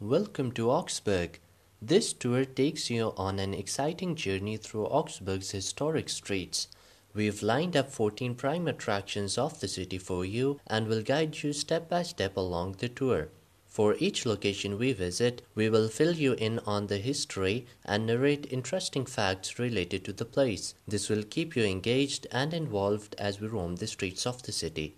Welcome to Augsburg. This tour takes you on an exciting journey through Augsburg's historic streets. We've lined up 14 prime attractions of the city for you and will guide you step by step along the tour. For each location we visit, we will fill you in on the history and narrate interesting facts related to the place. This will keep you engaged and involved as we roam the streets of the city.